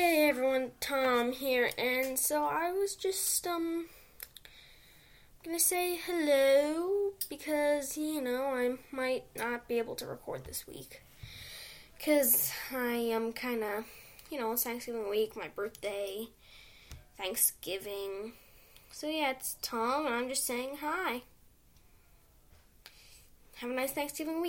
Hey everyone, Tom here, and so I was just um gonna say hello because you know I might not be able to record this week because I am kind of you know it's Thanksgiving week, my birthday, Thanksgiving. So yeah, it's Tom, and I'm just saying hi. Have a nice Thanksgiving week.